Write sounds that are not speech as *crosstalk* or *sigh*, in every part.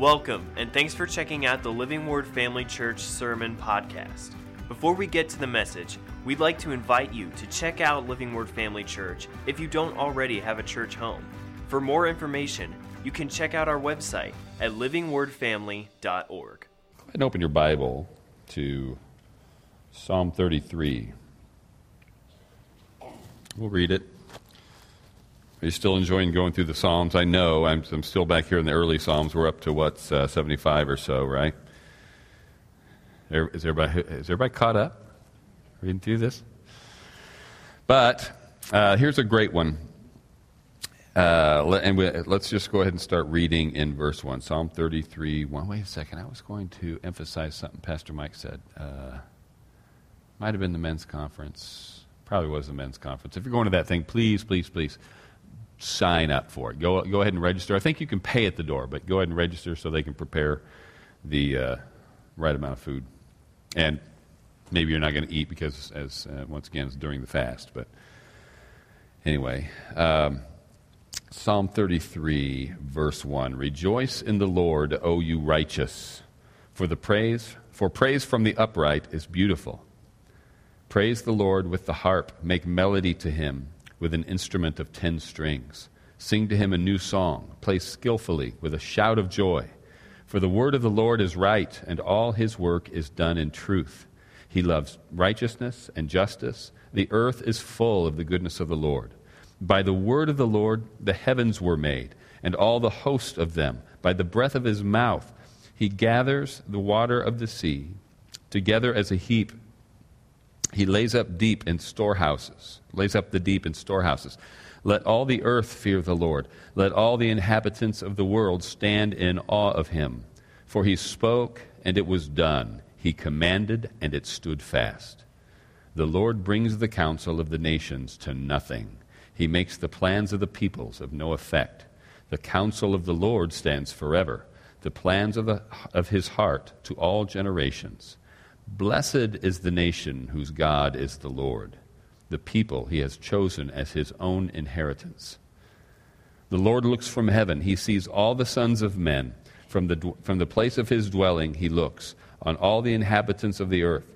Welcome, and thanks for checking out the Living Word Family Church Sermon Podcast. Before we get to the message, we'd like to invite you to check out Living Word Family Church if you don't already have a church home. For more information, you can check out our website at livingwordfamily.org. Go ahead and open your Bible to Psalm 33. We'll read it. Are you still enjoying going through the Psalms? I know. I'm, I'm still back here in the early Psalms. We're up to, what, uh, 75 or so, right? Is everybody, is everybody caught up reading through this? But uh, here's a great one. Uh, and we, let's just go ahead and start reading in verse 1. Psalm 33, 1. Wait a second. I was going to emphasize something Pastor Mike said. Uh, might have been the men's conference. Probably was the men's conference. If you're going to that thing, please, please, please sign up for it. Go, go ahead and register. I think you can pay at the door, but go ahead and register so they can prepare the uh, right amount of food. And maybe you're not going to eat because, as uh, once again, it's during the fast. But anyway, um, Psalm 33, verse 1 Rejoice in the Lord, O you righteous, for the praise, for praise from the upright is beautiful. Praise the Lord with the harp, make melody to him with an instrument of ten strings. Sing to him a new song, play skillfully with a shout of joy. For the word of the Lord is right, and all his work is done in truth. He loves righteousness and justice. The earth is full of the goodness of the Lord. By the word of the Lord the heavens were made, and all the host of them. By the breath of his mouth he gathers the water of the sea together as a heap he lays up deep in storehouses, lays up the deep in storehouses. Let all the earth fear the Lord. Let all the inhabitants of the world stand in awe of him. For he spoke, and it was done. He commanded, and it stood fast. The Lord brings the counsel of the nations to nothing. He makes the plans of the peoples of no effect. The counsel of the Lord stands forever, the plans of, the, of his heart to all generations. Blessed is the nation whose God is the Lord, the people he has chosen as his own inheritance. The Lord looks from heaven. He sees all the sons of men. From the, from the place of his dwelling, he looks on all the inhabitants of the earth.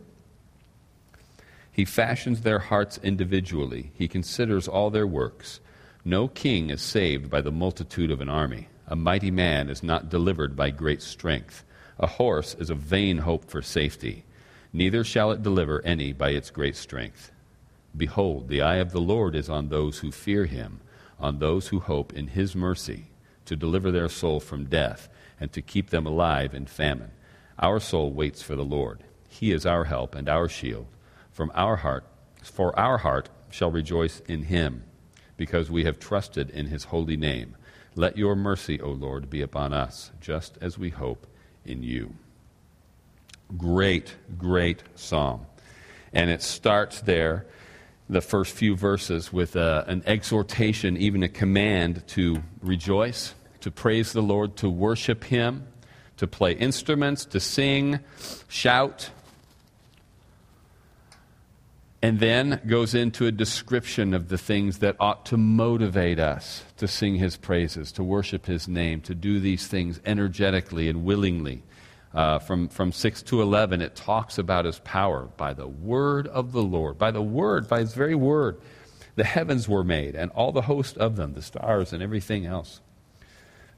He fashions their hearts individually. He considers all their works. No king is saved by the multitude of an army. A mighty man is not delivered by great strength. A horse is a vain hope for safety neither shall it deliver any by its great strength. Behold, the eye of the Lord is on those who fear him, on those who hope in his mercy, to deliver their soul from death, and to keep them alive in famine. Our soul waits for the Lord. He is our help and our shield. From our heart, for our heart shall rejoice in him, because we have trusted in his holy name. Let your mercy, O Lord, be upon us, just as we hope in you. Great, great psalm. And it starts there, the first few verses, with a, uh, an exhortation, even a command to rejoice, to praise the Lord, to worship Him, to play instruments, to sing, shout. And then goes into a description of the things that ought to motivate us to sing His praises, to worship His name, to do these things energetically and willingly uh, from, from 6 to 11, it talks about his power by the word of the Lord, by the word, by his very word. The heavens were made, and all the host of them, the stars and everything else,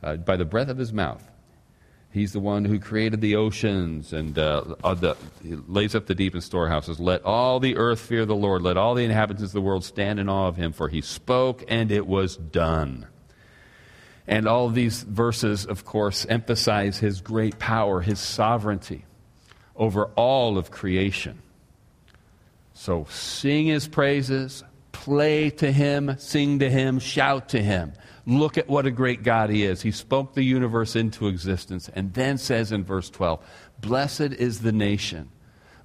uh, by the breath of his mouth. He's the one who created the oceans and uh, uh the, lays up the deep in storehouses. Let all the earth fear the Lord. Let all the inhabitants of the world stand in awe of him, for he spoke and it was done. And all these verses, of course, emphasize his great power, his sovereignty over all of creation. So sing his praises, play to him, sing to him, shout to him. Look at what a great God he is. He spoke the universe into existence and then says in verse 12, Blessed is the nation,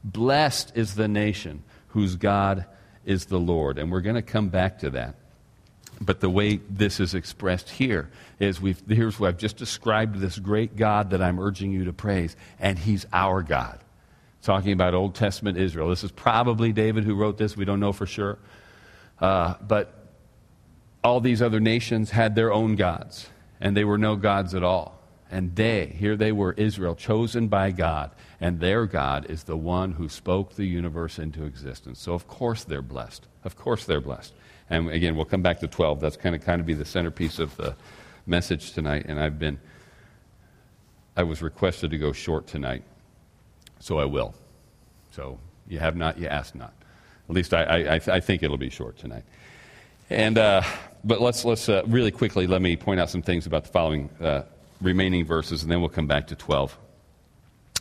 blessed is the nation whose God is the Lord. And we're going to come back to that. But the way this is expressed here is we've, here's what I've just described this great God that I'm urging you to praise, and He's our God. Talking about Old Testament Israel. This is probably David who wrote this. We don't know for sure. Uh, but all these other nations had their own gods, and they were no gods at all. And they, here they were, Israel, chosen by God. And their God is the one who spoke the universe into existence. So, of course, they're blessed. Of course, they're blessed. And again, we'll come back to 12. That's kind of, kind of be the centerpiece of the message tonight. And I've been, I was requested to go short tonight. So I will. So you have not, you ask not. At least I, I, I think it'll be short tonight. And, uh, but let's, let's uh, really quickly let me point out some things about the following uh, remaining verses, and then we'll come back to 12.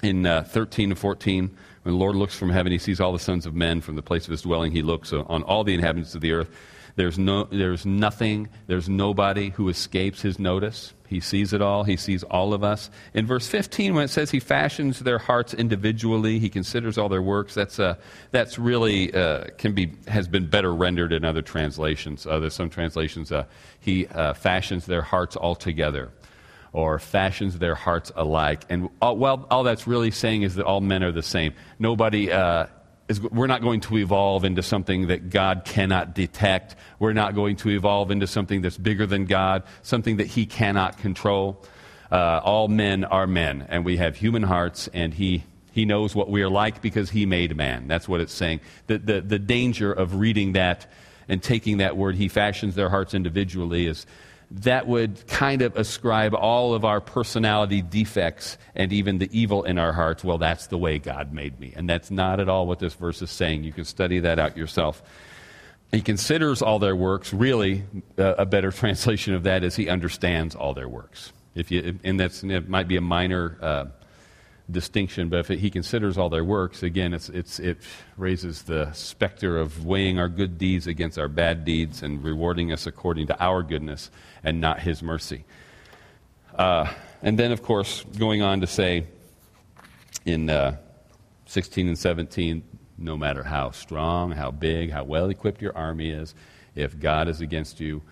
In uh, 13 and 14, when the Lord looks from heaven, he sees all the sons of men from the place of his dwelling. He looks on all the inhabitants of the earth. There's, no, there's nothing, there's nobody who escapes his notice. He sees it all. He sees all of us. In verse 15, when it says he fashions their hearts individually, he considers all their works, that's, uh, that's really uh, can be, has been better rendered in other translations. Uh, there's some translations, uh, he uh, fashions their hearts altogether or fashions their hearts alike. And all, well, all that's really saying is that all men are the same. Nobody uh, is, we're not going to evolve into something that God cannot detect. We're not going to evolve into something that's bigger than God, something that He cannot control. Uh, all men are men, and we have human hearts, and He he knows what we are like because he made man. That's what it's saying. The, the, the danger of reading that and taking that word, he fashions their hearts individually, is that would kind of ascribe all of our personality defects and even the evil in our hearts. Well, that's the way God made me. And that's not at all what this verse is saying. You can study that out yourself. He considers all their works. Really, uh, a better *laughs* translation of that is he understands all their works. If you, and that's, it might be a minor. Uh, distinction, but if it, he considers all their works, again, it's, it's, it raises the specter of weighing our good deeds against our bad deeds and rewarding us according to our goodness and not his mercy. Uh, and then, of course, going on to say in uh, 16 and 17, no matter how strong, how big, how well equipped your army is, if God is against you,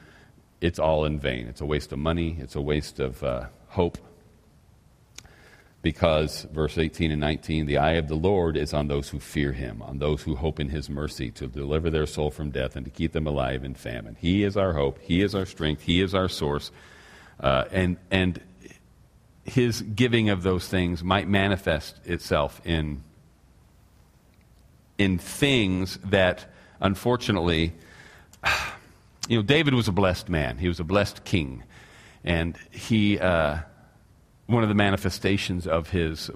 it's all in vain. It's a waste of money, it's a waste of uh, hope, because, verse 18 and 19, the eye of the Lord is on those who fear him, on those who hope in his mercy to deliver their soul from death and to keep them alive in famine. He is our hope, he is our strength, he is our source. Uh, and, and his giving of those things might manifest itself in, in things that, unfortunately, *sighs* you know, David was a blessed man, he was a blessed king. And he. Uh, one of the manifestations of his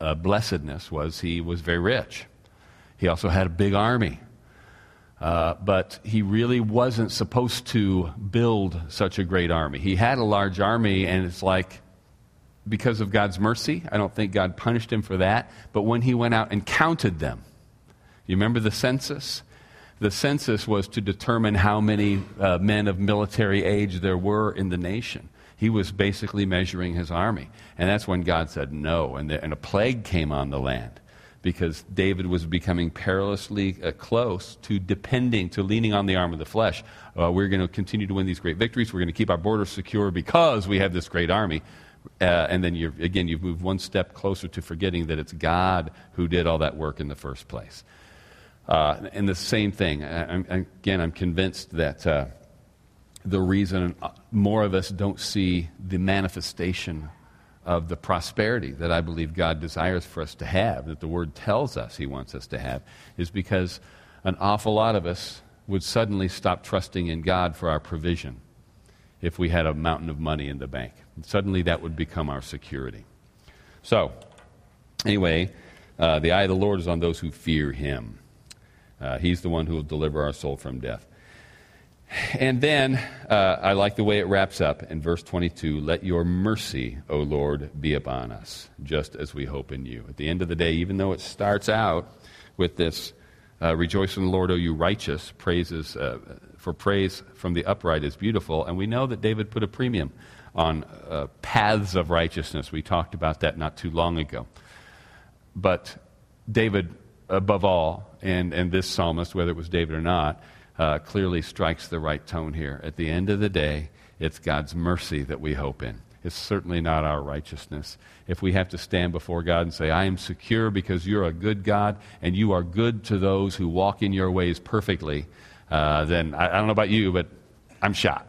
uh, blessedness was he was very rich. He also had a big army. Uh, but he really wasn't supposed to build such a great army. He had a large army, and it's like, because of God's mercy, I don't think God punished him for that. But when he went out and counted them, you remember the census? The census was to determine how many uh, men of military age there were in the nation. He was basically measuring his army. And that's when God said no. And, the, and a plague came on the land because David was becoming perilously uh, close to depending, to leaning on the arm of the flesh. Uh, we're going to continue to win these great victories. We're going to keep our borders secure because we have this great army. Uh, and then, you're, again, you've moved one step closer to forgetting that it's God who did all that work in the first place. Uh, and the same thing, I, I, again, I'm convinced that uh, the reason more of us don't see the manifestation of the prosperity that I believe God desires for us to have, that the Word tells us He wants us to have, is because an awful lot of us would suddenly stop trusting in God for our provision if we had a mountain of money in the bank. And suddenly that would become our security. So, anyway, uh, the eye of the Lord is on those who fear Him. Uh, he's the one who will deliver our soul from death. And then uh, I like the way it wraps up in verse 22 Let your mercy, O Lord, be upon us, just as we hope in you. At the end of the day, even though it starts out with this uh, Rejoice in the Lord, O you righteous, praises, uh, for praise from the upright is beautiful. And we know that David put a premium on uh, paths of righteousness. We talked about that not too long ago. But David, above all, and, and this psalmist, whether it was David or not, uh, clearly strikes the right tone here. At the end of the day, it's God's mercy that we hope in. It's certainly not our righteousness. If we have to stand before God and say, I am secure because you're a good God and you are good to those who walk in your ways perfectly, uh, then I, I, don't know about you, but I'm shot.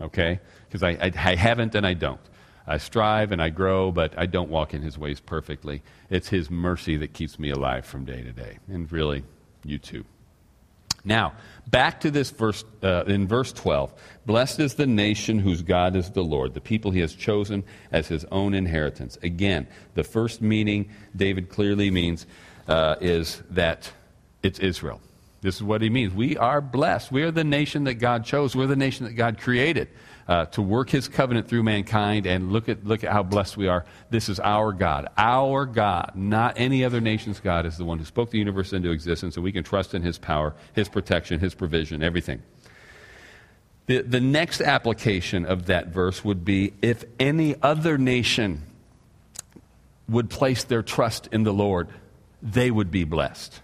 Okay? Because I, I, I, haven't and I don't. I strive and I grow, but I don't walk in his ways perfectly. It's his mercy that keeps me alive from day to day. And really, you too. Now, back to this verse, uh, in verse 12. Blessed is the nation whose God is the Lord, the people he has chosen as his own inheritance. Again, the first meaning David clearly means uh, is that it's Israel. This is what he means. We are blessed. We are the nation that God chose. We're the nation that God created uh, to work his covenant through mankind. And look at, look at how blessed we are. This is our God. Our God, not any other nation's God, is the one who spoke the universe into existence, and we can trust in his power, his protection, his provision, everything. The, the next application of that verse would be if any other nation would place their trust in the Lord, they would be blessed.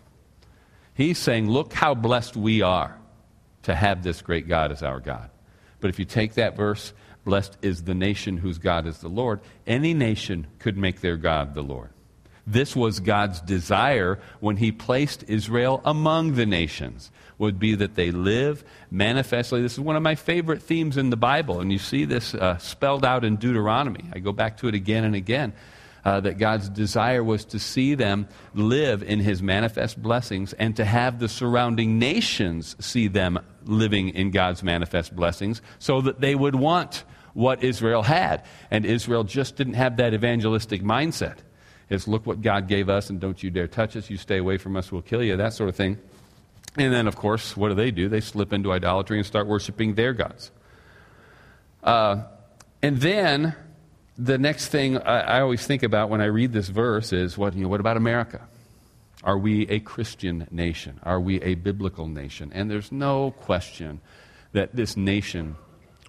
He's saying, Look how blessed we are to have this great God as our God. But if you take that verse, blessed is the nation whose God is the Lord, any nation could make their God the Lord. This was God's desire when he placed Israel among the nations would be that they live manifestly. This is one of my favorite themes in the Bible, and you see this uh, spelled out in Deuteronomy. I go back to it again and again uh, that God's desire was to see them live in his manifest blessings and to have the surrounding nations see them living in God's manifest blessings so that they would want what Israel had. And Israel just didn't have that evangelistic mindset. It's look what God gave us and don't you dare touch us. You stay away from us, we'll kill you, that sort of thing. And then, of course, what do they do? They slip into idolatry and start worshiping their gods. Uh, and then the next thing I, I, always think about when I read this verse is what, you know, what about America? Are we a Christian nation? Are we a biblical nation? And there's no question that this nation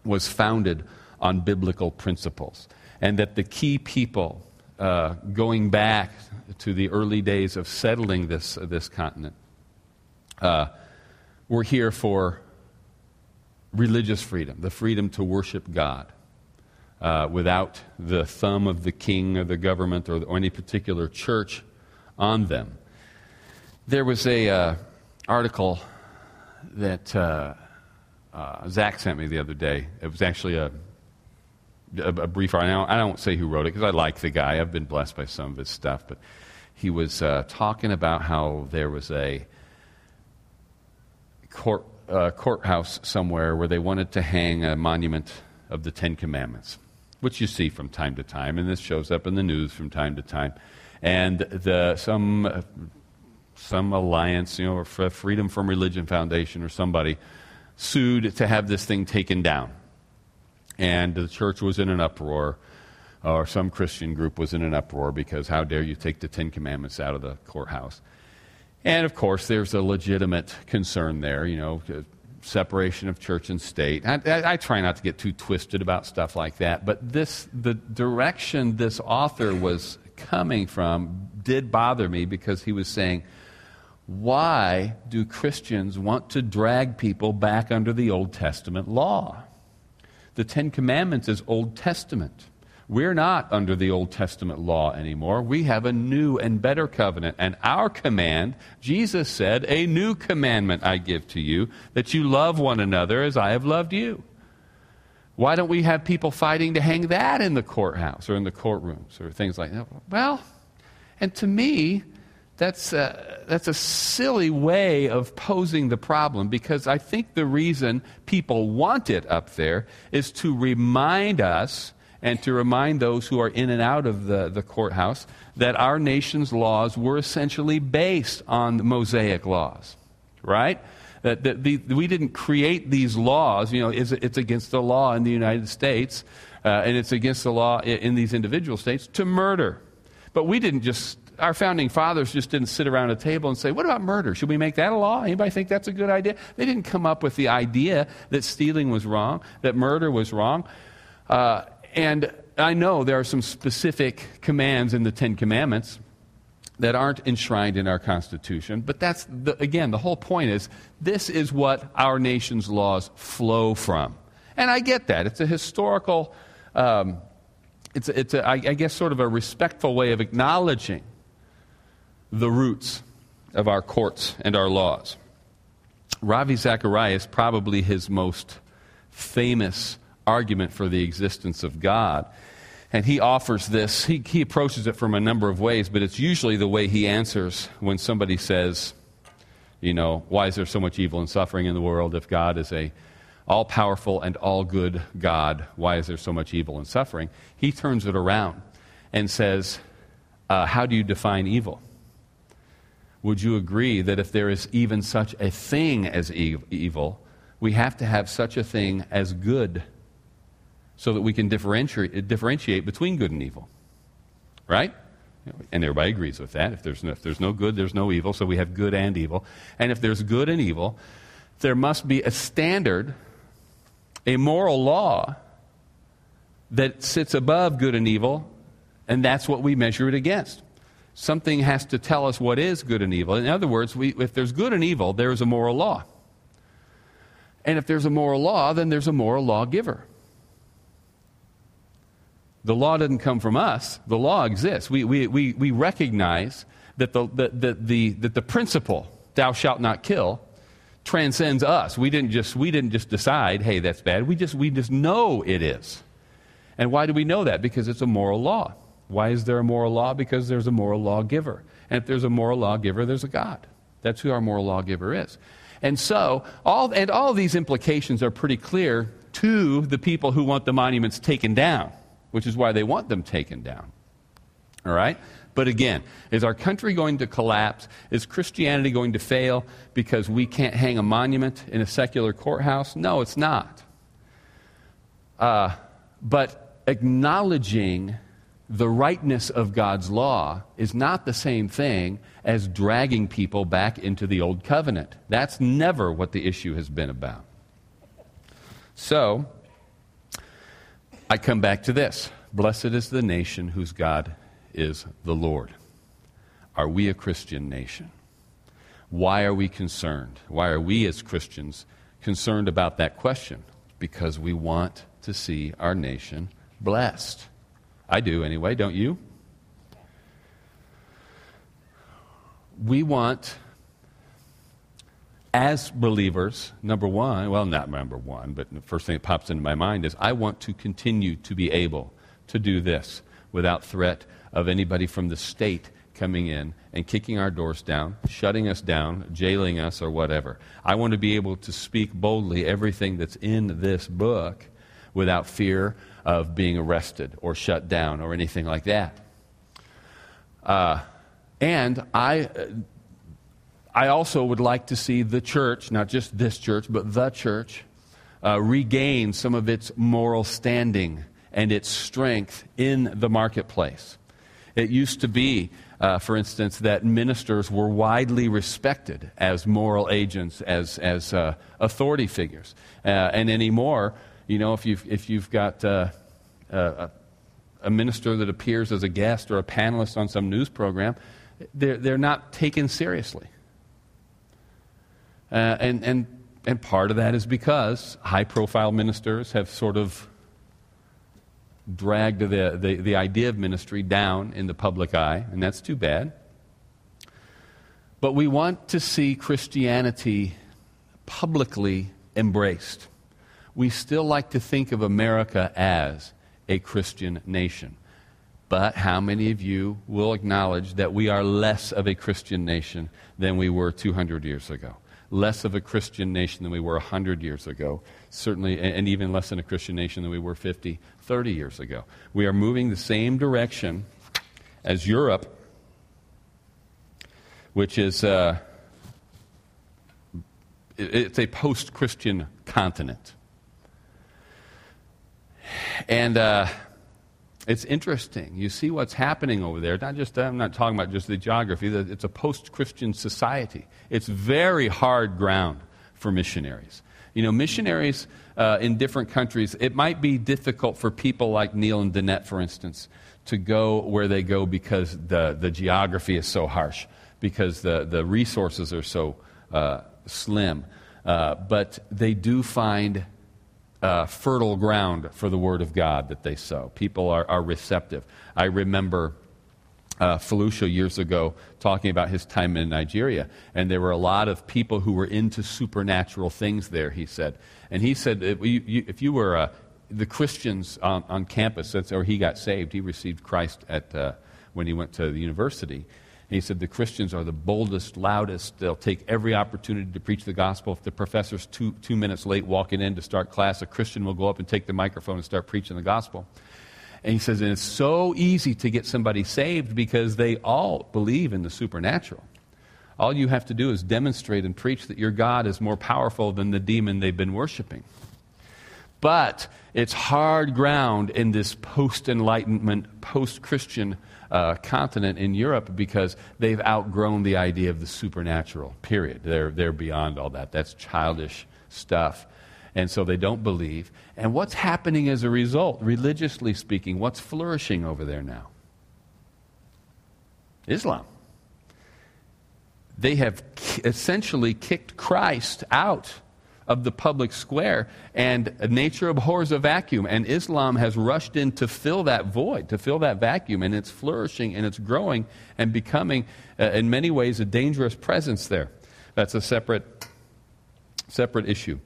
was founded on biblical principles. And that the key people uh, going back to the early days of settling this, uh, this continent uh, were here for religious freedom, the freedom to worship God uh, without the thumb of the king or the government or, or any particular church on them. There was a uh, article that uh, uh Zach sent me the other day. It was actually a, a, a brief article. I don't, say who wrote it because I like the guy. I've been blessed by some of his stuff, but he was uh, talking about how there was a court, uh, courthouse somewhere where they wanted to hang a monument of the Ten Commandments which you see from time to time, and this shows up in the news from time to time. And the, some, some alliance, you know, Freedom from Religion Foundation or somebody sued to have this thing taken down. And the church was in an uproar, or some Christian group was in an uproar because how dare you take the Ten Commandments out of the courthouse? And of course, there's a legitimate concern there, you know, separation of church and state. I, I, I, try not to get too twisted about stuff like that, but this, the direction this author was coming from did bother me because he was saying, why do Christians want to drag people back under the Old Testament law? The Ten Commandments is Old Testament. We're not under the Old Testament law anymore. We have a new and better covenant. And our command, Jesus said, A new commandment I give to you, that you love one another as I have loved you. Why don't we have people fighting to hang that in the courthouse or in the courtrooms or things like that? Well, and to me, that's a, that's a silly way of posing the problem because I think the reason people want it up there is to remind us and to remind those who are in and out of the, the courthouse that our nation's laws were essentially based on the Mosaic laws, right? That, that the, we didn't create these laws. You know, it's, it's against the law in the United States, uh, and it's against the law in, in these individual states to murder. But we didn't just our founding fathers just didn't sit around a table and say, What about murder? Should we make that a law? Anybody think that's a good idea? They didn't come up with the idea that stealing was wrong, that murder was wrong. Uh, and I know there are some specific commands in the Ten Commandments that aren't enshrined in our Constitution, but that's, the, again, the whole point is this is what our nation's laws flow from. And I get that. It's a historical, um, it's, it's a, I, I guess, sort of a respectful way of acknowledging the roots of our courts and our laws. Ravi Zacharias, probably his most famous argument for the existence of God And he offers this, he, he approaches it from a number of ways, but it's usually the way he answers when somebody says, you know, why is there so much evil and suffering in the world if God is a all powerful and all good God? Why is there so much evil and suffering? He turns it around and says, uh, How do you define evil? Would you agree that if there is even such a thing as evil, we have to have such a thing as good so that we can differentiate, differentiate between good and evil? Right? And everybody agrees with that. If there's, no, if there's no good, there's no evil. So we have good and evil. And if there's good and evil, there must be a standard, a moral law that sits above good and evil, and that's what we measure it against. Something has to tell us what is good and evil. In other words, we, if there's good and evil, there is a moral law. And if there's a moral law, then there's a moral lawgiver. The law doesn't come from us, the law exists. We, we, we, we recognize that the, the, the, that the principle, thou shalt not kill, transcends us. We didn't just, we didn't just decide, hey, that's bad. We just, we just know it is. And why do we know that? Because it's a moral law. Why is there a moral law? Because there's a moral lawgiver. And if there's a moral lawgiver, there's a God. That's who our moral lawgiver is. And so, all, and all these implications are pretty clear to the people who want the monuments taken down, which is why they want them taken down. All right? But again, is our country going to collapse? Is Christianity going to fail because we can't hang a monument in a secular courthouse? No, it's not. Uh, but acknowledging the rightness of God's law is not the same thing as dragging people back into the old covenant. That's never what the issue has been about. So, I come back to this Blessed is the nation whose God is the Lord. Are we a Christian nation? Why are we concerned? Why are we as Christians concerned about that question? Because we want to see our nation blessed. I do anyway, don't you? We want, as believers, number one, well, not number one, but the first thing that pops into my mind is I want to continue to be able to do this without threat of anybody from the state coming in and kicking our doors down, shutting us down, jailing us, or whatever. I want to be able to speak boldly everything that's in this book without fear of being arrested or shut down or anything like that. Uh, and I, I also would like to see the church, not just this church, but the church, uh, regain some of its moral standing and its strength in the marketplace. It used to be, uh, for instance, that ministers were widely respected as moral agents, as, as uh, authority figures. Uh, and anymore, you know, if you've, if you've got uh, a, a minister that appears as a guest or a panelist on some news program, they're, they're not taken seriously. Uh, and, and, and part of that is because high profile ministers have sort of dragged the, the, the idea of ministry down in the public eye, and that's too bad. But we want to see Christianity publicly embraced we still like to think of America as a Christian nation. But how many of you will acknowledge that we are less of a Christian nation than we were 200 years ago? Less of a Christian nation than we were 100 years ago, certainly, and even less than a Christian nation than we were 50, 30 years ago. We are moving the same direction as Europe, which is uh, it's a post Christian continent. And uh, it's interesting. You see what's happening over there. Not just, I'm not talking about just the geography, it's a post Christian society. It's very hard ground for missionaries. You know, missionaries uh, in different countries, it might be difficult for people like Neil and Danette, for instance, to go where they go because the, the geography is so harsh, because the, the resources are so uh, slim. Uh, but they do find uh, fertile ground for the Word of God that they sow. People are, are receptive. I remember uh, Felucia years ago talking about his time in Nigeria, and there were a lot of people who were into supernatural things there, he said. And he said, if you, if you were a the Christians on, on campus, or he got saved, he received Christ at, uh, when he went to the university. And he said the Christians are the boldest, loudest. They'll take every opportunity to preach the gospel. If the professor's two, two minutes late walking in to start class, a Christian will go up and take the microphone and start preaching the gospel. And he says, and it's so easy to get somebody saved because they all believe in the supernatural. All you have to do is demonstrate and preach that your God is more powerful than the demon they've been worshiping. But it's hard ground in this post Enlightenment, post Christian uh, continent in Europe because they've outgrown the idea of the supernatural, period. They're, they're beyond all that. That's childish stuff and so they don't believe. And what's happening as a result, religiously speaking? What's flourishing over there now? Islam. They have essentially kicked Christ out of the public square, and nature abhors a vacuum, and Islam has rushed in to fill that void, to fill that vacuum, and it's flourishing and it's growing and becoming, uh, in many ways, a dangerous presence there. That's a separate, separate issue.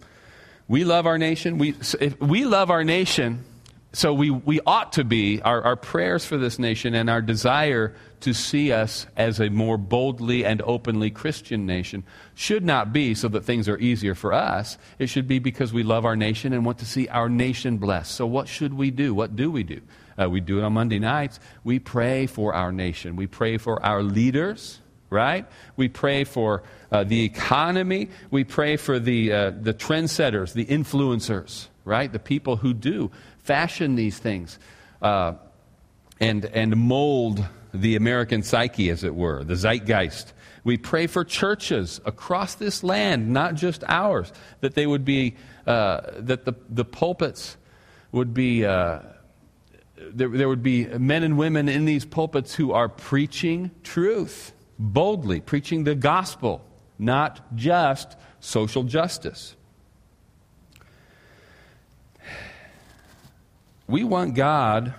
We love our nation. We, if we love our nation, so we, we ought to be, our, our prayers for this nation and our desire to see us as a more boldly and openly Christian nation should not be so that things are easier for us. It should be because we love our nation and want to see our nation blessed. So, what should we do? What do we do? Uh, we do it on Monday nights. We pray for our nation, we pray for our leaders right? We pray for uh, the economy. We pray for the, uh, the trendsetters, the influencers, right? The people who do fashion these things uh, and, and mold the American psyche, as it were, the zeitgeist. We pray for churches across this land, not just ours, that they would be, uh, that the, the pulpits would be uh, there, there, would be men and women in these pulpits who are preaching truth boldly, preaching the gospel, not just social justice. We want God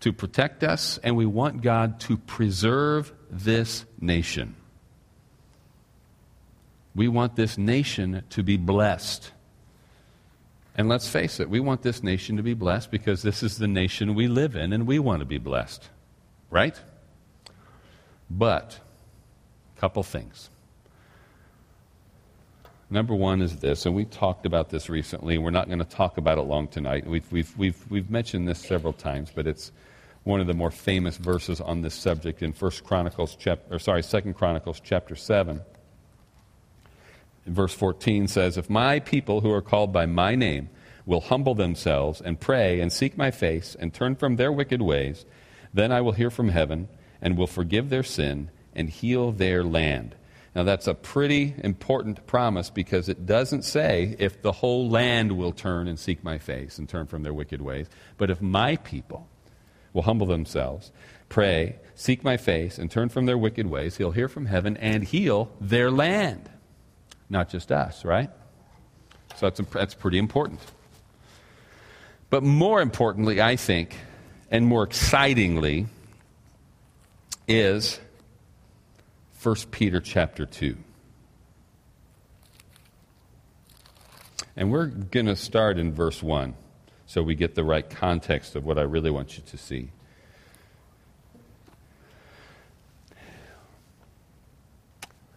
to protect us, and we want God to preserve this nation. We want this nation to be blessed. And let's face it, we want this nation to be blessed because this is the nation we live in, and we want to be blessed. Right? But, a couple things. Number one is this, and we talked about this recently. We're not going to talk about it long tonight. We've, we've, we've, we've mentioned this several times, but it's one of the more famous verses on this subject in First Chronicles chapter, or sorry, Second Chronicles chapter seven. Verse 14 says, If my people who are called by my name will humble themselves and pray and seek my face and turn from their wicked ways, then I will hear from heaven and will forgive their sin and heal their land. Now, that's a pretty important promise because it doesn't say if the whole land will turn and seek my face and turn from their wicked ways, but if my people will humble themselves, pray, seek my face, and turn from their wicked ways, he'll hear from heaven and heal their land. Not just us, right? So that's, that's pretty important. But more importantly, I think, and more excitingly, is 1 Peter chapter 2. And we're going to start in verse 1 so we get the right context of what I really want you to see.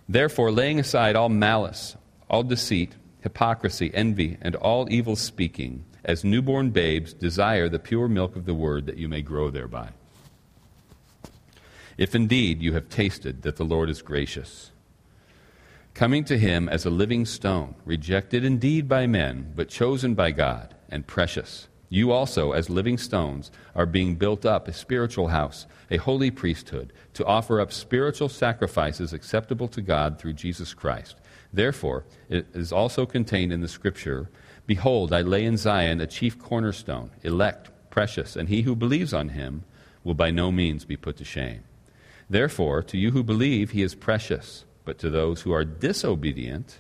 Therefore, laying aside all malice, all deceit, hypocrisy, envy, and all evil speaking, as newborn babes, desire the pure milk of the word that you may grow thereby if indeed you have tasted that the Lord is gracious. Coming to him as a living stone, rejected indeed by men, but chosen by God and precious. You also, as living stones, are being built up a spiritual house, a holy priesthood, to offer up spiritual sacrifices acceptable to God through Jesus Christ. Therefore, it is also contained in the Scripture Behold, I lay in Zion a chief cornerstone, elect, precious, and he who believes on him will by no means be put to shame. Therefore, to you who believe, he is precious. But to those who are disobedient,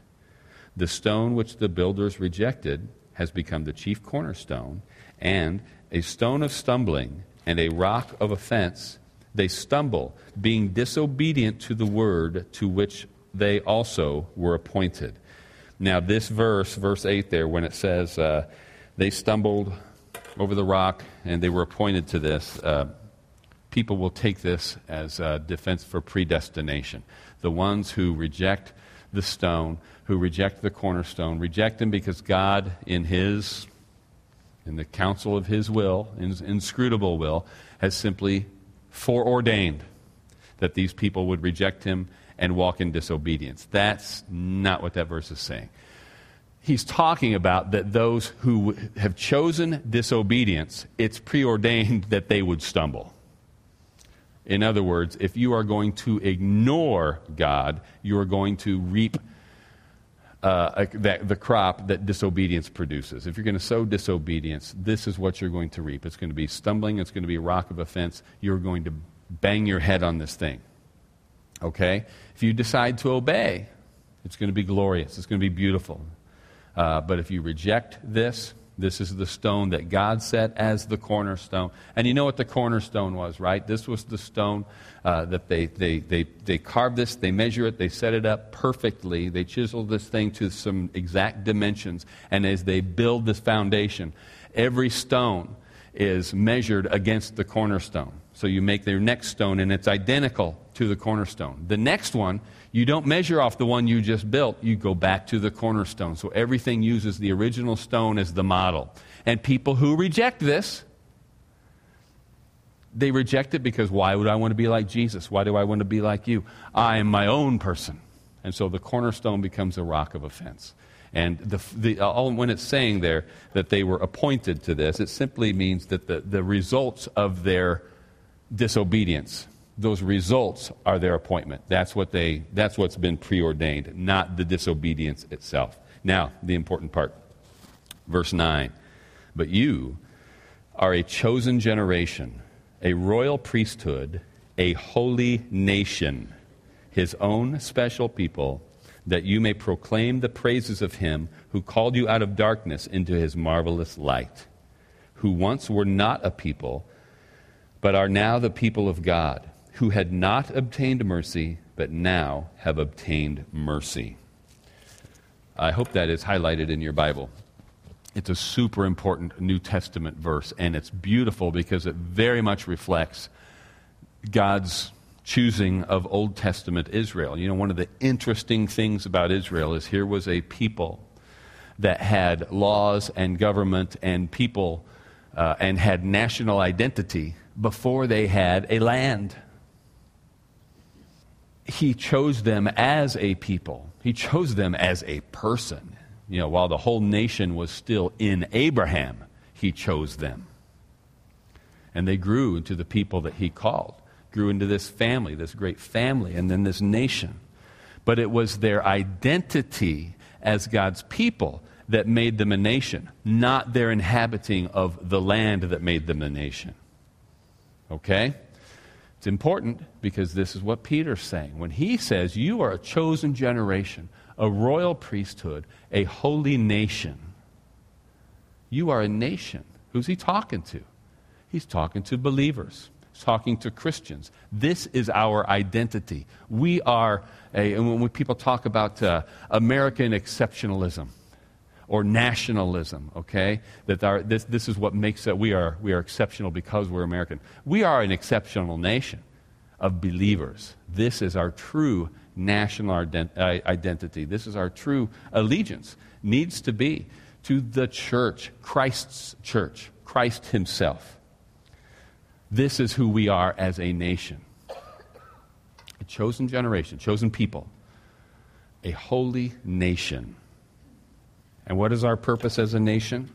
the stone which the builders rejected has become the chief cornerstone, and a stone of stumbling and a rock of offense. They stumble, being disobedient to the word to which they also were appointed. Now, this verse, verse 8 there, when it says, uh, they stumbled over the rock and they were appointed to this. Uh, people will take this as a defense for predestination. The ones who reject the stone, who reject the cornerstone, reject him because God, in his in the counsel of his will, in his inscrutable will, has simply foreordained that these people would reject him and walk in disobedience. That's not what that verse is saying. He's talking about that those who have chosen disobedience, it's preordained that they would stumble. In other words, if you are going to ignore God, you are going to reap uh, that, the crop that disobedience produces. If you're going to sow disobedience, this is what you're going to reap. It's going to be stumbling, it's going to be a rock of offense. You're going to bang your head on this thing. Okay? If you decide to obey, it's going to be glorious, it's going to be beautiful. Uh, but if you reject this, this is the stone that God set as the cornerstone. And you know what the cornerstone was, right? This was the stone uh, that they, they, they, they carved this, they measure it, they set it up perfectly. They chiseled this thing to some exact dimensions. And as they build this foundation, every stone is measured against the cornerstone. So you make their next stone, and it's identical to the cornerstone. The next one, you don't measure off the one you just built, you go back to the cornerstone. So everything uses the original stone as the model. And people who reject this, they reject it because why would I want to be like Jesus? Why do I want to be like you? I am my own person. And so the cornerstone becomes a rock of offense. And the, the, all, when it's saying there that they were appointed to this, it simply means that the, the results of their disobedience, those results are their appointment. That's, what they, that's what's been preordained, not the disobedience itself. Now, the important part. Verse 9. But you are a chosen generation, a royal priesthood, a holy nation, his own special people that you may proclaim the praises of him who called you out of darkness into his marvelous light, who once were not a people, but are now the people of God, who had not obtained mercy, but now have obtained mercy. I hope that is highlighted in your Bible. It's a super important New Testament verse, and it's beautiful because it very much reflects God's choosing of Old Testament Israel. You know, one of the interesting things about Israel is here was a people that had laws and government and people uh, and had national identity before they had a land. He chose them as a people, He chose them as a person. You know, while the whole nation was still in Abraham, He chose them. And they grew into the people that He called grew into this family, this great family, and then this nation. But it was their identity as God's people that made them a nation, not their inhabiting of the land that made them a nation. Okay? It's important because this is what Peter's saying. When he says, You are a chosen generation, a royal priesthood, a holy nation, you are a nation. Who's he talking to? He's talking to believers He's talking to Christians. This is our identity. We are, a, and when people talk about uh, American exceptionalism or nationalism, okay, that our, this, this is what makes it, we are, we are exceptional because we're American. We are an exceptional nation of believers. This is our true national ident- uh, identity. This is our true allegiance, needs to be to the church, Christ's church, Christ Himself. This is who we are as a nation a chosen generation, chosen people, a holy nation. And what is our purpose as a nation?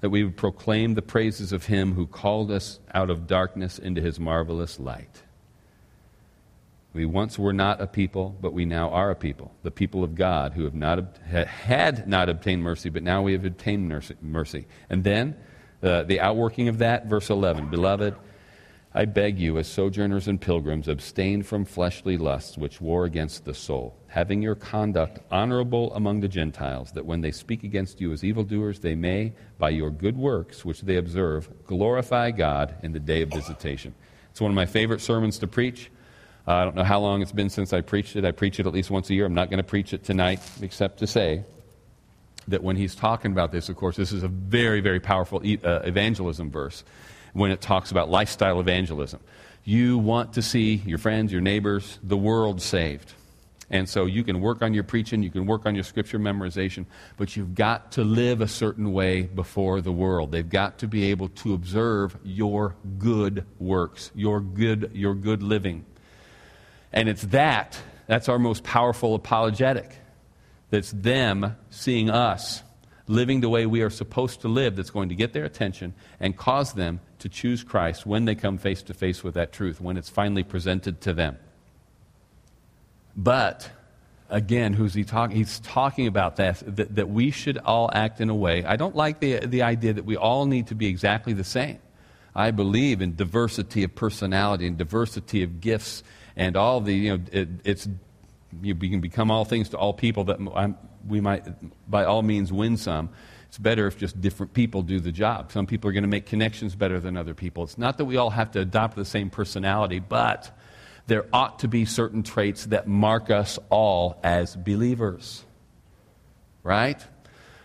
That we would proclaim the praises of Him who called us out of darkness into His marvelous light. We once were not a people, but we now are a people, the people of God who have not, had not obtained mercy, but now we have obtained mercy. And then uh, the outworking of that, verse 11 Beloved, I beg you, as sojourners and pilgrims, abstain from fleshly lusts which war against the soul, having your conduct honorable among the Gentiles, that when they speak against you as evildoers, they may, by your good works which they observe, glorify God in the day of visitation. It's one of my favorite sermons to preach. Uh, I don't know how long it's been since I preached it. I preach it at least once a year. I'm not going to preach it tonight, except to say that when he's talking about this, of course, this is a very, very powerful uh, evangelism verse when it talks about lifestyle evangelism. You want to see your friends, your neighbors, the world saved. And so you can work on your preaching, you can work on your scripture memorization, but you've got to live a certain way before the world. They've got to be able to observe your good works, your good, your good living. And it's that, that's our most powerful apologetic. That's them seeing us living the way we are supposed to live that's going to get their attention and cause them to choose Christ when they come face to face with that truth, when it's finally presented to them. But again, who's he talking? He's talking about that, that, that we should all act in a way. I don't like the, the idea that we all need to be exactly the same. I believe in diversity of personality and diversity of gifts and all the, you know, it, it's, you can become all things to all people that I'm, we might, by all means, win some. It's better if just different people do the job. Some people are going to make connections better than other people. It's not that we all have to adopt the same personality, but there ought to be certain traits that mark us all as believers. Right?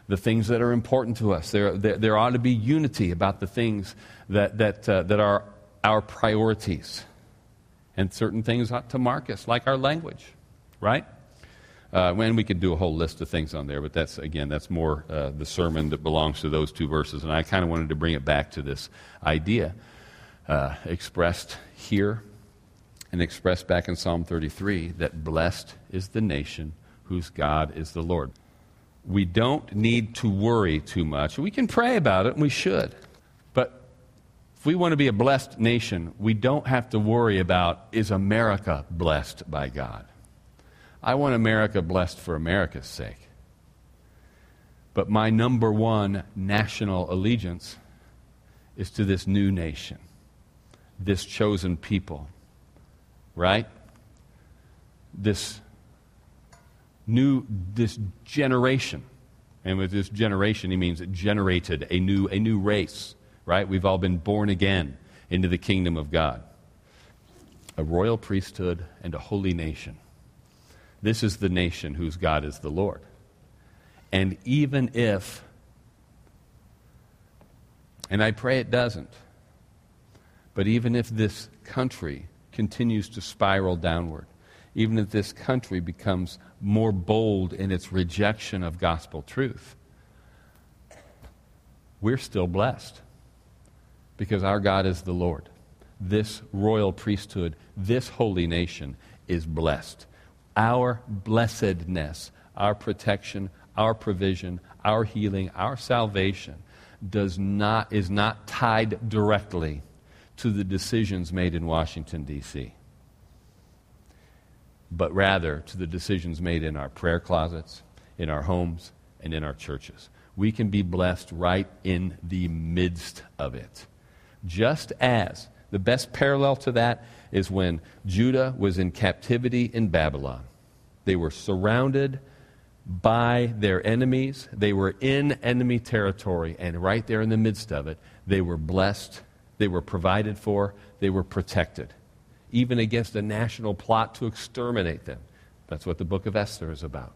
The things that are important to us. There, there, there ought to be unity about the things that, that, uh, that are our priorities. And certain things ought to mark us, like our language. Right? Uh, and we could do a whole list of things on there, but that's, again, that's more uh, the sermon that belongs to those two verses. And I kind of wanted to bring it back to this idea uh, expressed here and expressed back in Psalm 33 that blessed is the nation whose God is the Lord. We don't need to worry too much. We can pray about it, and we should. But if we want to be a blessed nation, we don't have to worry about is America blessed by God? I want America blessed for America's sake. But my number one national allegiance is to this new nation, this chosen people right? This new, this generation. And with this generation, he means it generated a new, a new race, right? We've all been born again into the kingdom of God. A royal priesthood and a holy nation. This is the nation whose God is the Lord. And even if, and I pray it doesn't, but even if this country continues to spiral downward, even if this country becomes more bold in its rejection of gospel truth, we're still blessed because our God is the Lord. This royal priesthood, this holy nation is blessed. Our blessedness, our protection, our provision, our healing, our salvation does not, is not tied directly to the decisions made in Washington, D.C., but rather to the decisions made in our prayer closets, in our homes, and in our churches. We can be blessed right in the midst of it. Just as the best parallel to that is when Judah was in captivity in Babylon. They were surrounded by their enemies, they were in enemy territory, and right there in the midst of it, they were blessed they were provided for, they were protected, even against a national plot to exterminate them. That's what the book of Esther is about.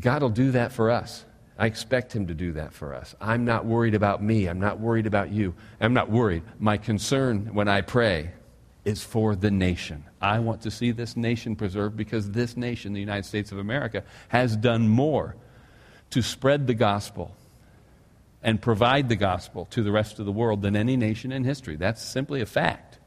God will do that for us. I expect Him to do that for us. I'm not worried about me. I'm not worried about you. I'm not worried. My concern when I pray is for the nation. I want to see this nation preserved because this nation, the United States of America, has done more to spread the gospel and provide the gospel to the rest of the world than any nation in history. That's simply a fact.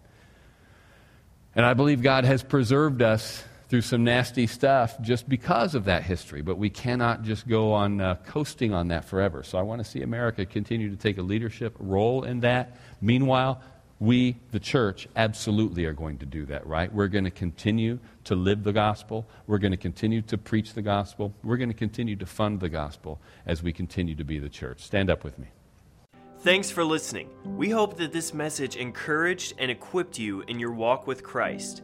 And I believe God has preserved us through some nasty stuff just because of that history, but we cannot just go on uh, coasting on that forever. So I want to see America continue to take a leadership role in that. Meanwhile, we, the church, absolutely are going to do that, right? We're going to continue to live the gospel. We're going to continue to preach the gospel. We're going to continue to fund the gospel as we continue to be the church. Stand up with me. Thanks for listening. We hope that this message encouraged and equipped you in your walk with Christ.